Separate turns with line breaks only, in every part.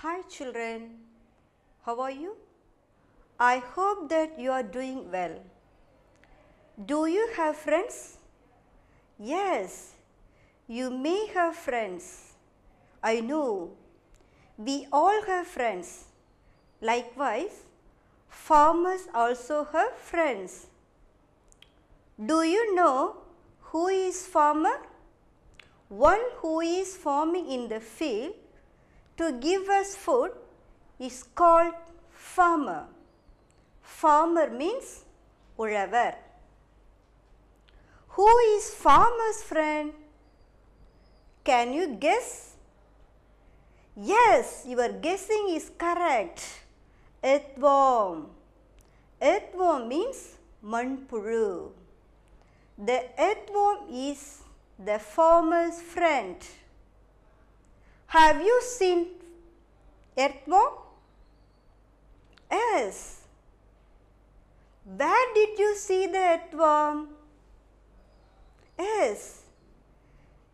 Hi children, how are you? I hope that you are doing well. Do you have friends? Yes, you may have friends. I know. We all have friends. Likewise, farmers also have friends. Do you know who is farmer? One who is farming in the field to give us food is called farmer. Farmer means Uravar. Who is farmer's friend? Can you guess? Yes, your guessing is correct. Earthworm. Earthworm means Manpuru. The earthworm is the farmer's friend. Have you seen earthworm? Yes. Where did you see the earthworm? Yes.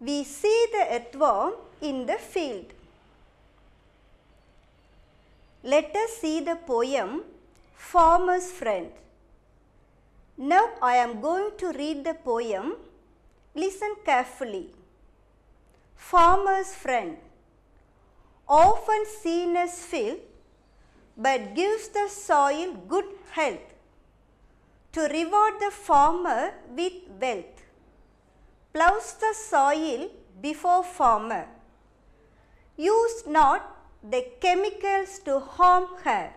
We see the earthworm in the field. Let us see the poem Farmer's Friend. Now I am going to read the poem. Listen carefully. Farmer's Friend. Often seen as filth, but gives the soil good health to reward the farmer with wealth. Plows the soil before farmer. Use not the chemicals to harm her.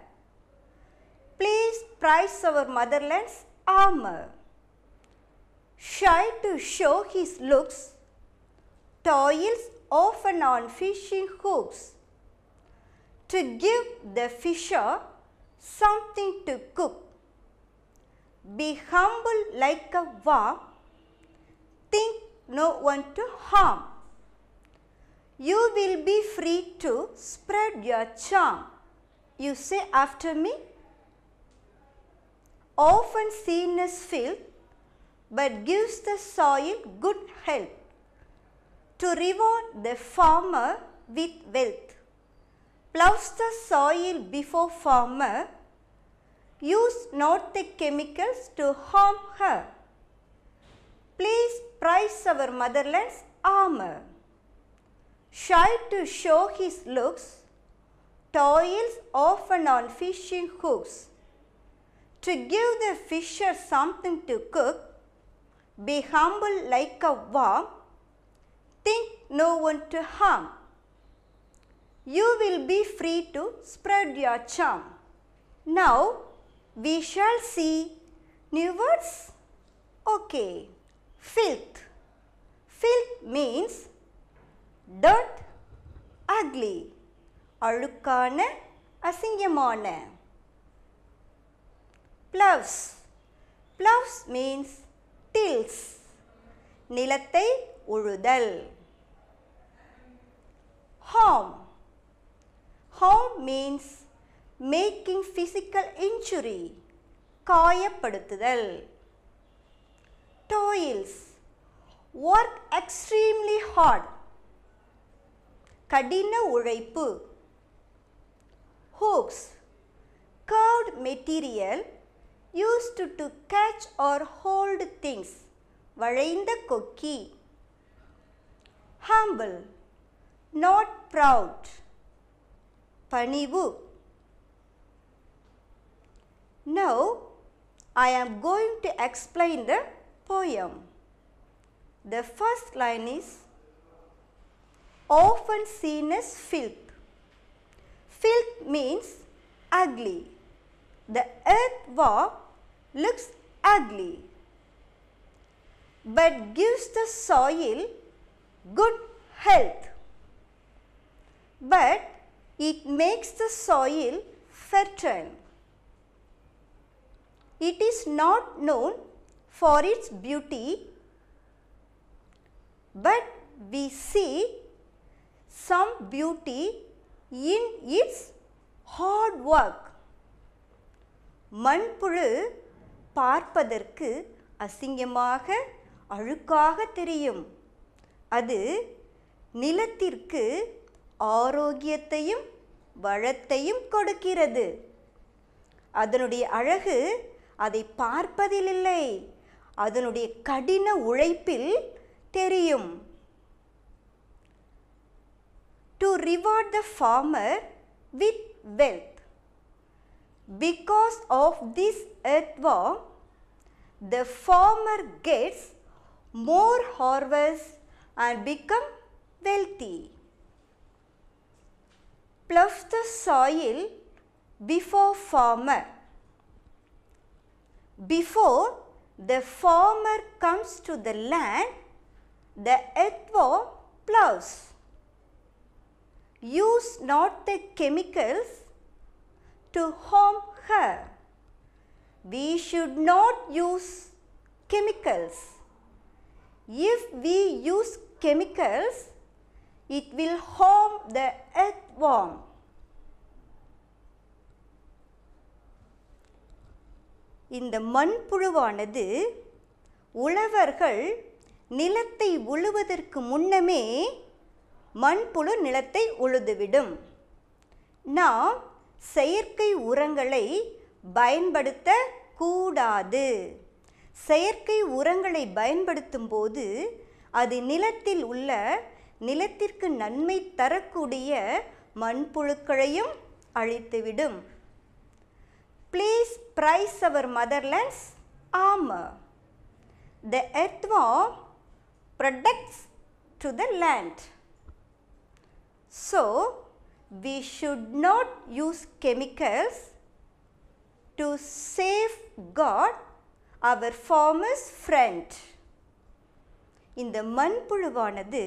Please prize our motherland's armor. Shy to show his looks, toils often on fishing hooks. To give the fisher something to cook. Be humble like a worm, think no one to harm. You will be free to spread your charm. You say after me. Often seen as filth, but gives the soil good health. To reward the farmer with wealth. Plows the soil before farmer. Use not the chemicals to harm her. Please prize our motherland's armor. Shy to show his looks, toils often on fishing hooks. To give the fisher something to cook, be humble like a worm, think no one to harm You will be free to spread your charm. Now we shall see new words. Okay. Filth. Filth means dirt, ugly. அழுக்கான அசிங்கமான plows plows means tills நிலத்தை உழுதல் harm harm means making physical injury காயப்படுத்துதல் toils work extremely hard கடின உழைப்பு hooks curved material used to catch or hold things வளைந்த கொக்கி humble not proud பணிவு now I am going to explain the poem. The first line is often seen as filth. Filth means ugly. The earthworm looks ugly but gives the soil good health. But it makes the soil fertile. It is not known for its beauty, but we see some beauty in its hard work. மண்புழு பார்ப்பதற்கு அசிங்கமாக அழுக்காக தெரியும் அது நிலத்திற்கு ஆரோக்கியத்தையும் வளத்தையும் கொடுக்கிறது. அதனுடைய அழகு அதை பார்ப்பதில் இல்லை அதனுடைய கடின உழைப்பில் தெரியும். To reward the farmer with wealth because of this earthworm the farmer gets more harvest and become wealthy. Plough the soil before farmer. Before the farmer comes to the land the earthworm plows use not the chemicals to harm her. We should not use chemicals. If we use chemicals, it will harm the earthworm. இந்த மண்புழுவானது உழவர்கள் நிலத்தை உழுவதற்கு முன்னமே மண்புழு நிலத்தை உழுதுவிடும் நாம் செயற்கை உரங்களை பயன்படுத்த கூடாது செயற்கை உரங்களை பயன்படுத்தும் போது அது நிலத்தில் உள்ள நிலத்திற்கு நன்மை தரக்கூடிய மண்புழுக்களையும் அழித்துவிடும் please praise our motherland's armour the earthworm protects to the land so we should not use chemicals to safeguard our farmer's friend. இந்த மண்புழுவானது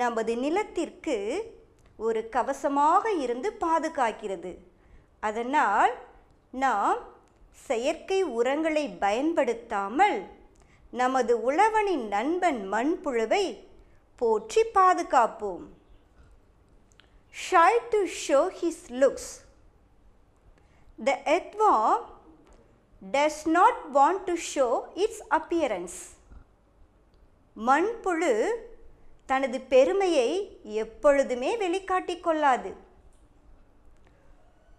நமது நிலத்திற்கு ஒரு கவசமாக இருந்து பாதுகாக்கிறது. அதனால் நாம் செயற்கை உரங்களை பயன்படுத்தாமல் நமது உழவனின் நண்பன் மண்புழுவை போற்றி பாதுகாப்போம். Shy to show his looks. The earthworm does not want to show its appearance. மண்புழு தனது பெருமையை எப்பொழுதுமே வெளிக்காட்டிக் கொள்ளாது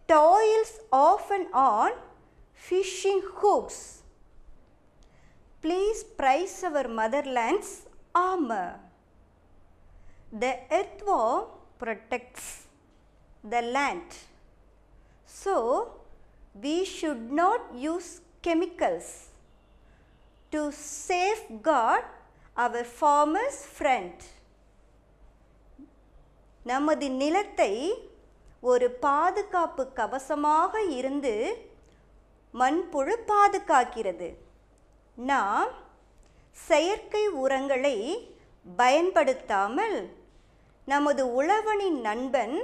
toils of and on fishing hooks please praise our motherlands armour the earthworm protects the land so we should not use chemicals to safeguard our farmer's friend. நமது நிலத்தை ஒரு பாதுகாப்பு கவசமாக இருந்து மண்புழு பாதுகாக்கிறது. நாம் செயற்கை உரங்களை பயன்படுத்தாமல் நமது உழவனின் நண்பன்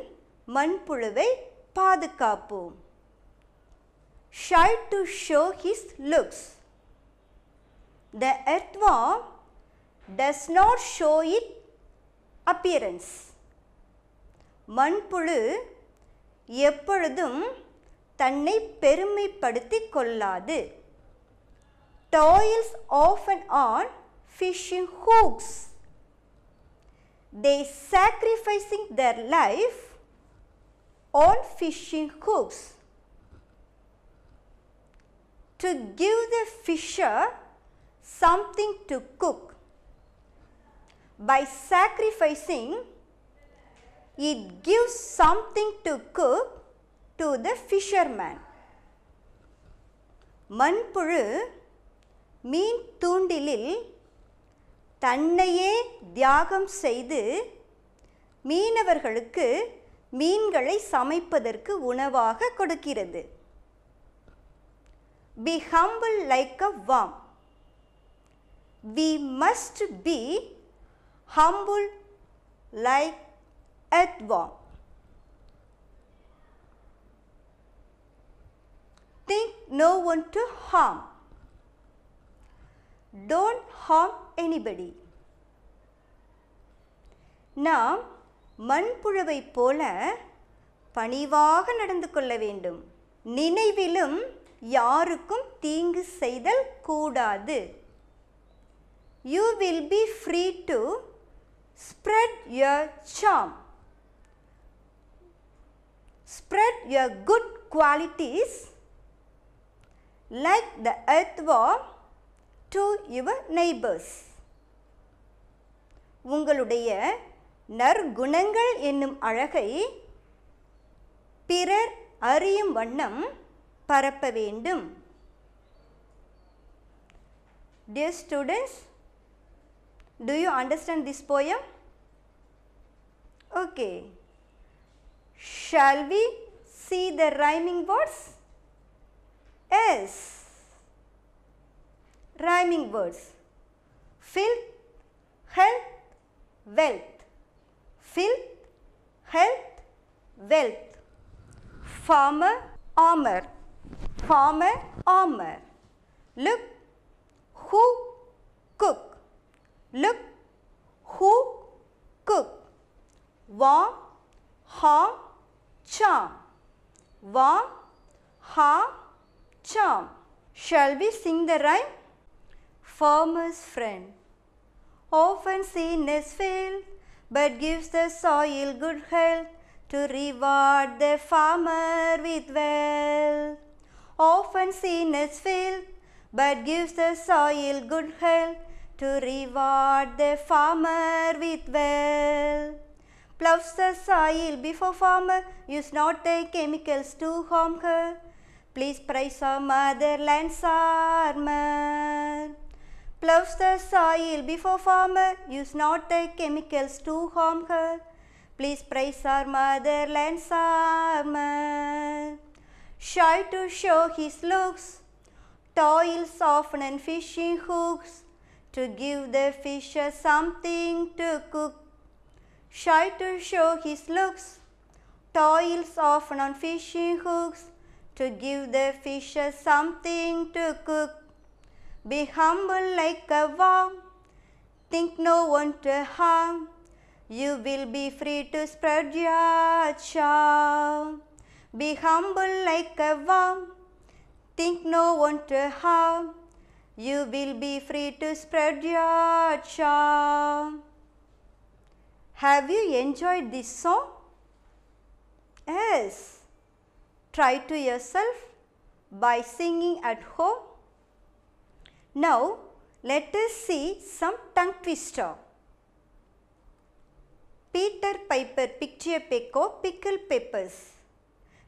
மண்புழுவை பாதுகாப்போம். Shy to show his looks the earthworm does not show it appearance மண்புழு எப்பொழுதும் தன்னை பெருமைப்படுத்திக் கொள்ளாது toils of and on fishing hooks they sacrificing their life on fishing hooks to give the fisher something to cook. By sacrificing, it gives something to cook to the fisherman மண்புழு மீன் தூண்டிலில் தன்னையே தியாகம் செய்து மீனவர்களுக்கு மீன்களை சமைப்பதற்கு உணவாக கொடுக்கிறது be humble like a worm we must be humble like earthworm. Think no one to harm. Don't harm anybody. நாம் மண்புழுவைப் போல பணிவாக நடந்து கொள்ள வேண்டும் நினைவிலும் யாருக்கும் தீங்கு செய்தல் கூடாது you will be free to spread your charm Spread your good qualities like the earthworm to your neighbors. உங்களுடைய நற்குணங்கள் என்னும் அழகை பிறர் அறியும் வண்ணம் பரப்ப வேண்டும் Dear students, do you understand this poem? Okay. Shall we see the rhyming words? Yes. Rhyming words. Filth, health, wealth. Filth, health, wealth. Farmer, armor. Farmer, armor. Look who cook. Look who cook. Warm, harm, charm. Warm, harm, charm. Shall we sing the rhyme? Farmer's friend, often seen as filth, but gives the soil good health to reward the farmer with wealth. Often seen as filth, but gives the soil good health to reward the farmer with wealth. Plows the soil before farmer, use not the chemicals to harm her. Please praise our motherland's armor. Plows the soil before farmer, use not the chemicals to harm her. Please praise our motherland's armor. Shy to show his looks, toils often and fishing hooks to give the fisher something to cook. Shy to show his looks, toils often on fishing hooks to give the fishes something to cook. Be humble like a worm, think no one to harm. You will be free to spread your charm. Be humble like a worm, think no one to harm. You will be free to spread your charm. Have you enjoyed this song? Yes. Try to yourself by singing at home. Now, let us see some tongue twister. Peter Piper picked a peck of pickled peppers.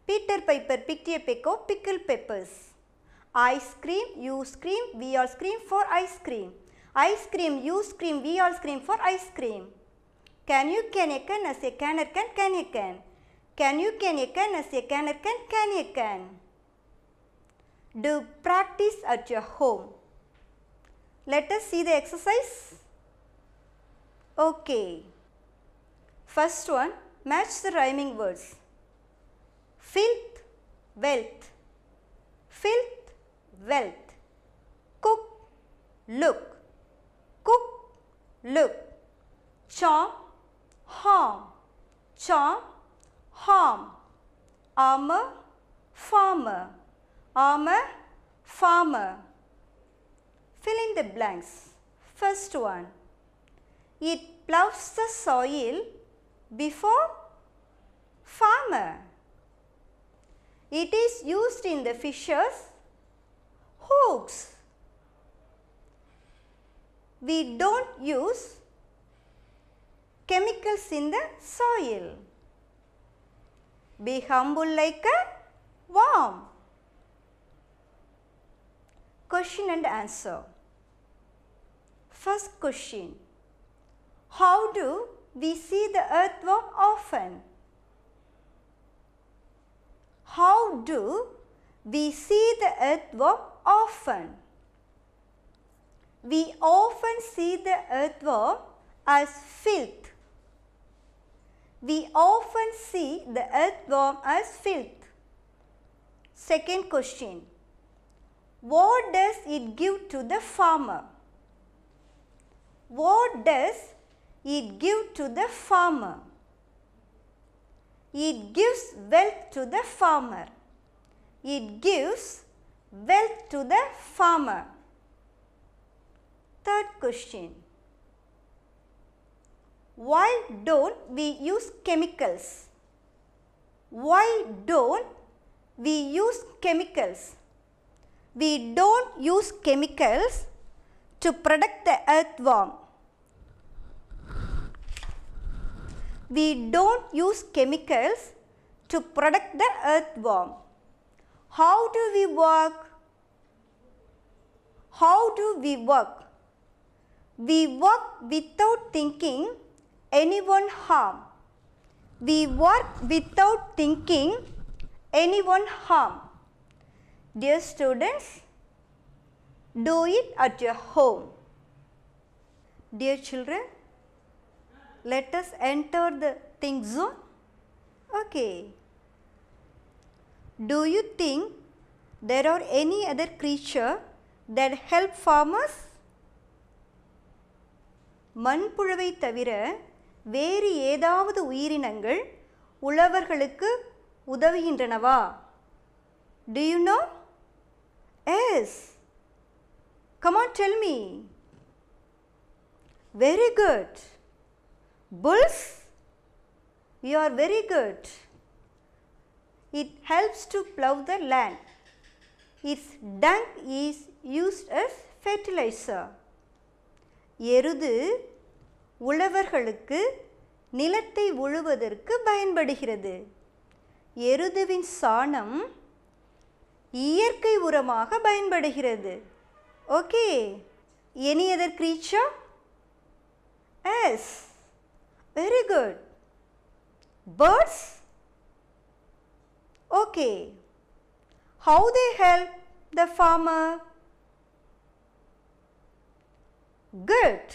Peter Piper picked a peck of pickled peppers. I scream, you scream, we all scream for ice cream. I scream, you scream, we all scream for ice cream. Can you can a can as a canner can can a can. Can you can a can as a canner can can a can. Do practice at your home. Let us see the exercise. Okay. First one, match the rhyming words. Filth, wealth. Filth, wealth. Cook, look. Cook, look. Charm, harm. Charm, harm. Armor, farmer. Armor, farmer. Fill in the blanks. First one. It plows the soil before farmer. It is used in the fishers' hooks. We don't use chemicals in the soil. Be humble like a worm. Question and answer. First question. How do we see the earthworm often? How do we see the earthworm often? We often see the earthworm as filth. We often see the earthworm as filth. Second question. What does it give to the farmer? What does it give to the farmer? It gives wealth to the farmer. It gives wealth to the farmer. Third question. Why don't we use chemicals? why don't we use chemicals? We don't use chemicals to protect the earthworm. We don't use chemicals to protect the earthworm. How do we work? How do we work? We work without thinking anyone harm. We work without thinking anyone harm. Dear students, do it at your home. Dear children, let us enter the think zone. Okay. Do you think there are any other creature that help farmers? மண்புழுவை தவிர வேறு ஏதாவது உயிரினங்கள் உழவர்களுக்கு உதவுகின்றனவா do you know yes come on tell me very good bulls you are very good it helps to plough the land it's dung is used as fertiliser எருது உழவர்களுக்கு நிலத்தை உழுவதற்கு பயன்படுகிறது. எருதுவின் சாணம் இயற்கை உரமாக பயன்படுகிறது. Okay. Any other creature? Yes very good birds okay how they help the farmer good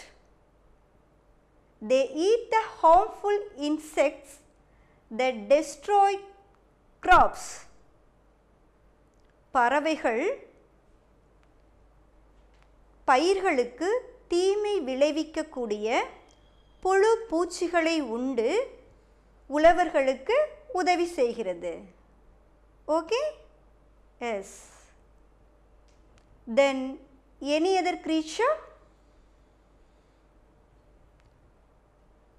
they eat the harmful insects that destroy crops. பறவைகள் பயிர்களுக்கு தீமை விளைவிக்கக்கூடிய புழு பூச்சிகளை உண்டு உழவர்களுக்கு உதவி செய்கிறது. Okay yes then any other creature?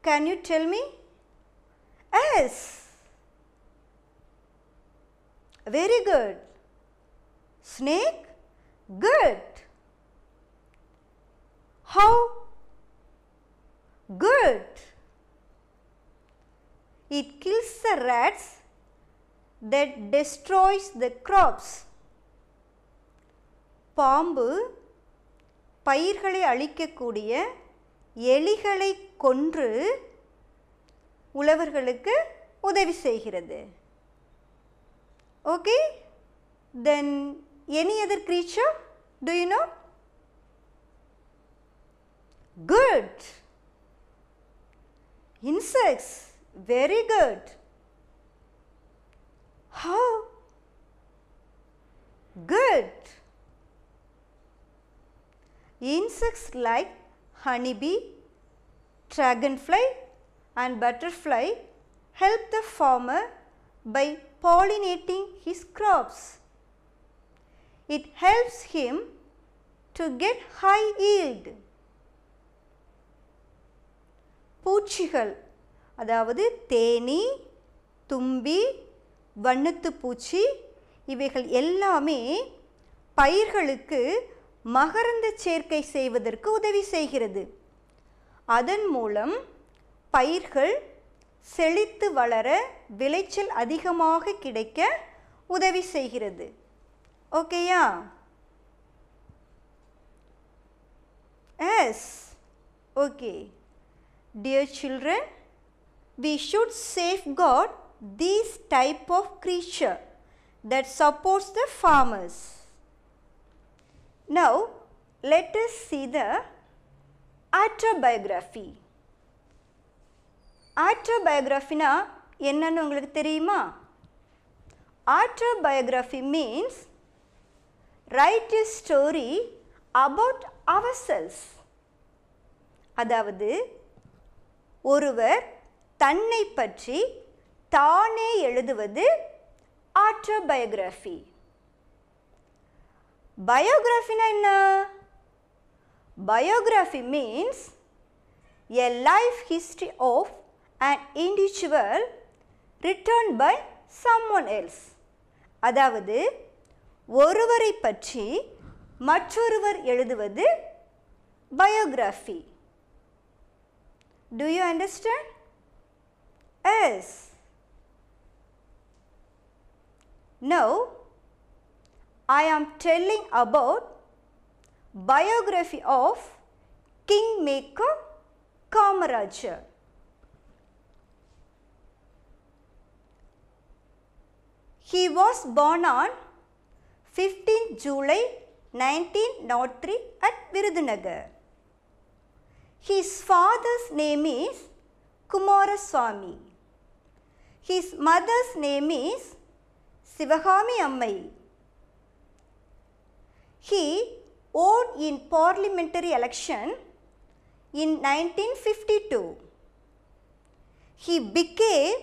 Can you tell me? Yes. Very good. Snake? Good. How? Good. It kills the rats that destroys the crops. பாம்பு பயிர்களை அழிக்கக்கூடிய எலிகளை கொன்று உழவர்களுக்கு உதவி செய்கிறது okay then any other creature do you know good insects very good how good Insects like honeybee, dragonfly and butterfly help the farmer by pollinating his crops. It helps him to get high yield. பூச்சிகள் அதாவது தேனி தும்பி வண்ணத்து பூச்சி இவைகள் எல்லாமே பயிர்களுக்கு மகரந்த சேர்க்கை செய்வதற்கு உதவி செய்கிறது அதன் மூலம் பயிர்கள் செழித்து வளர விளைச்சல் அதிகமாக கிடைக்க உதவி செய்கிறது ஓகேயா yes okay dear children we should safeguard these type of creature that supports the farmers. Now, let us see the autobiography. ஆட்டோபயோகிராஃபினா என்னன்னு உங்களுக்கு தெரியுமா? Autobiography means write a story about ourselves அதாவது ஒருவர் தன்னை பற்றி தானே எழுதுவது ஆட்டோபயோகிராஃபி. பயோகிராஃபினா என்ன? biography means a life history of an individual written by someone else அதாவது ஒருவரை பற்றி மற்றொருவர் எழுதுவது biography do you understand yes now i am telling about biography of kingmaker kamarajar he was born on 15 july 1903 at virudunagar his father's name is kumaraswamy. His mother's name is sivagami ammai he won in parliamentary election in 1952 he became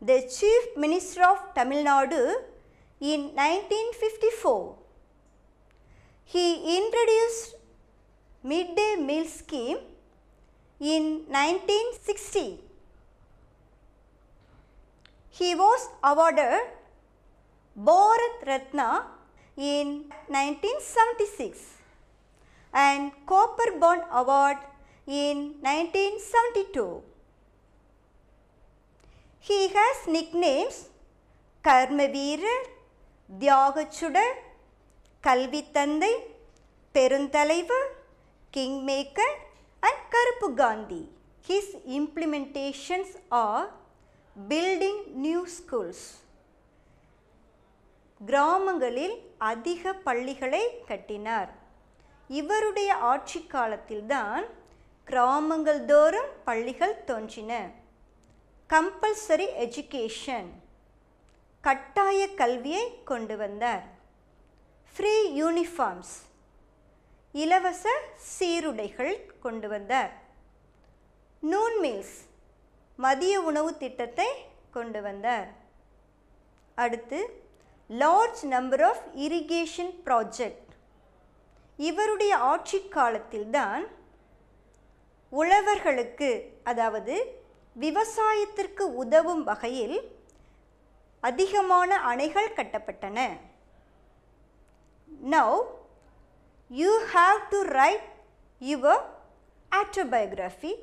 the chief minister of tamil nadu in 1954 he introduced midday meal scheme in 1960 he was awarded bharat ratna in 1976 and copper bond award in 1972 he has nicknames கர்மவீரர் தியாகச்சுடர் கல்வித்தந்தை பெருந்தலைவர் kingmaker and கருப்பு Gandhi. His implementations are building new schools கிராமங்களில் அதிக பள்ளிகளை கட்டினார். இவருடைய ஆட்சி காலத்தில்தான் கிராமங்கள் தோறும் பள்ளிகள் தோன்றின. கம்பல்சரி எஜுகேஷன் கட்டாய கல்வியை கொண்டு வந்தார். ஃப்ரீ யூனிஃபார்ம்ஸ் இலவச சீருடைகள் கொண்டு வந்தார். நூன் மீல்ஸ் மதிய உணவு திட்டத்தை கொண்டு வந்தார். அடுத்து large number of irrigation project இவருடைய ஆட்சி காலத்தில்தான் உழவர்களுக்கு அதாவது விவசாயத்திற்கு உதவும் வகையில் அதிகமான அணைகள் கட்டப்பட்டன. Now you have to write your autobiography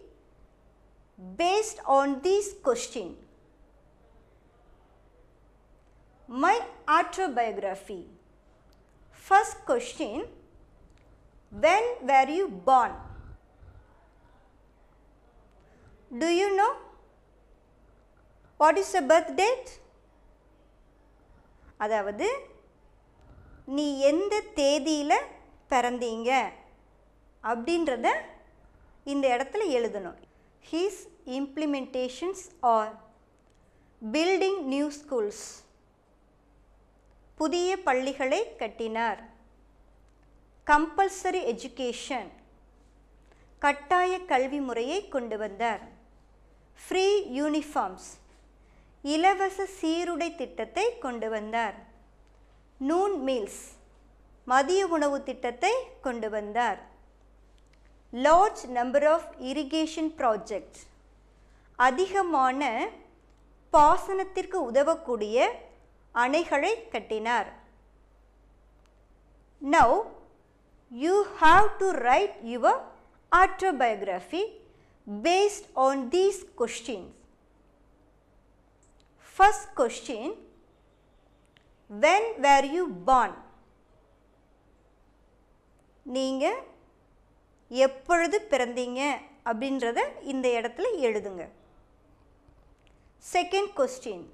based on these question. My autobiography. First question When were you born? Do you know? What is a birth date அதாவது நீ எந்த தேதியில் பிறந்தீங்க அப்படின்றத இந்த இடத்துல எழுதணும் his implementations are building new schools புதிய பள்ளிகளை கட்டினார் கம்பல்சரி எஜுகேஷன். கட்டாய கல்வி முறையை கொண்டு வந்தார். ஃப்ரீ யூனிஃபார்ம்ஸ் இலவச சீருடை திட்டத்தை கொண்டு வந்தார். நூன் மீல்ஸ் மதிய உணவு திட்டத்தை கொண்டு வந்தார். Large number of irrigation project அதிகமான பாசனத்திற்கு உதவக்கூடிய அணைகளை கட்டினார். Now you have to write your autobiography based on these questions first question when were you born நீங்கள் எப்பொழுது பிறந்தீங்க? அப்படின்றத இந்த இடத்துல எழுதுங்க. Second question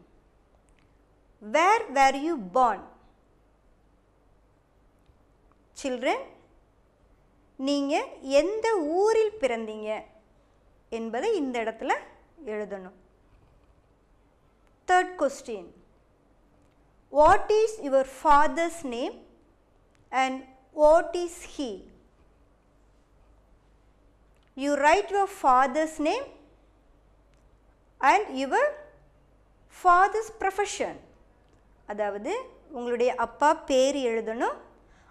where were you born children நீங்கள் எந்த ஊரில் பிறந்தீங்க என்பதை இந்த இடத்துல எழுதணும். Third question what is your father's name and what is he you write your father's name and your father's profession. அதாவது உங்களுடைய அப்பா பேர் எழுதணும்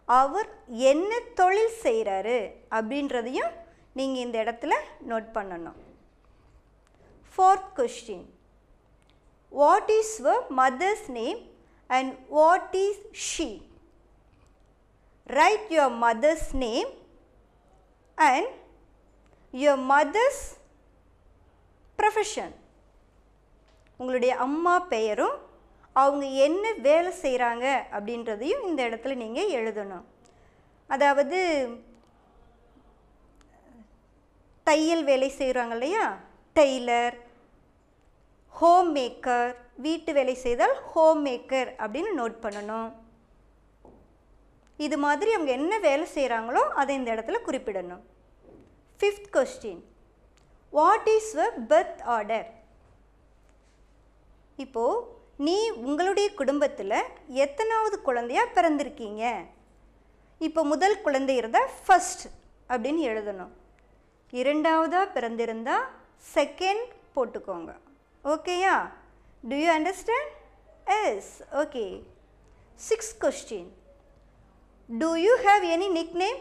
அவர் என்ன தொழில் செய்கிறாரு அப்படின்றதையும் நீங்கள் இந்த இடத்துல நோட் பண்ணணும். Fourth question what is your mother's name and what is she write your mother's name and your mother's profession உங்களுடைய அம்மா பெயரும் அவங்க என்ன வேலை செய்கிறாங்க அப்படின்றதையும் இந்த இடத்துல நீங்கள் எழுதணும். அதாவது தையல் வேலை செய்கிறாங்க இல்லையா? டெய்லர் ஹோம் மேக்கர் வீட்டு வேலை செய்தால் ஹோம் மேக்கர் அப்படின்னு நோட் பண்ணணும். இது மாதிரி அவங்க என்ன வேலை செய்கிறாங்களோ அதை இந்த இடத்துல குறிப்பிடணும். Fifth question what is your birth order இப்போது நீ உங்களுடைய குடும்பத்தில் எத்தனாவது குழந்தையா பிறந்திருக்கீங்க? இப்போ முதல் குழந்தை இருந்தால் ஃபஸ்ட் அப்படின்னு எழுதணும். இரண்டாவதாக பிறந்திருந்தால் செகண்ட் போட்டுக்கோங்க. ஓகேயா do you understand yes okay six question do you have any nickname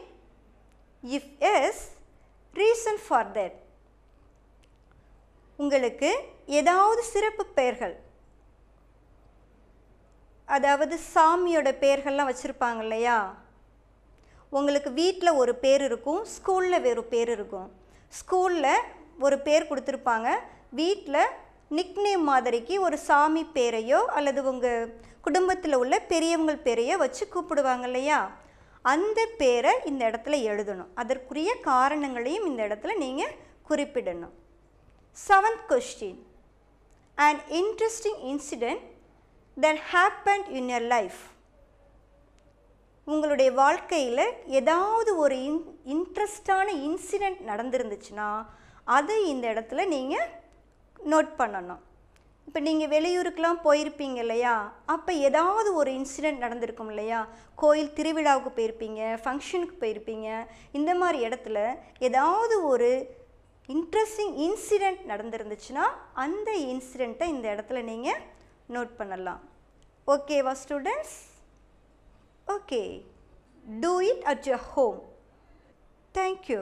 if yes reason for that உங்களுக்கு ஏதாவது சிறப்பு பெயர்கள் அதாவது சாமியோட பேர்கள்லாம் வச்சுருப்பாங்க இல்லையா? உங்களுக்கு வீட்டில் ஒரு பேர் இருக்கும் ஸ்கூலில் வேறு பேர் இருக்கும். ஸ்கூலில் ஒரு பேர் கொடுத்துருப்பாங்க. வீட்டில் நிக்னேம் மாதிரிக்கு ஒரு சாமி பேரையோ அல்லது உங்கள் குடும்பத்தில் உள்ள பெரியவங்கள் பேரையோ வச்சு கூப்பிடுவாங்க இல்லையா? அந்த பேரை இந்த இடத்துல எழுதணும். அதற்குரிய காரணங்களையும் இந்த இடத்துல நீங்கள் குறிப்பிடணும். Seventh question and interesting incident that happen in your life உங்களுடைய வாழ்க்கையில் ஏதாவது ஒரு இன் இன்ட்ரெஸ்டான இன்சிடெண்ட் நடந்துருந்துச்சுன்னா அதை இந்த இடத்துல நீங்கள் நோட் பண்ணணும். இப்போ நீங்கள் வெளியூருக்கெலாம் போயிருப்பீங்க இல்லையா? அப்போ ஏதாவது ஒரு இன்சிடெண்ட் நடந்திருக்கும் இல்லையா? கோயில் திருவிழாவுக்கு போயிருப்பீங்க ஃபங்க்ஷனுக்கு போயிருப்பீங்க. இந்த மாதிரி இடத்துல ஏதாவது ஒரு இன்ட்ரெஸ்டிங் இன்சிடெண்ட் நடந்துருந்துச்சுன்னா அந்த இன்சிடெண்ட்டை இந்த இடத்துல நீங்கள் நோட் பண்ணலாம் ஓகேவா students okay do it at your home thank you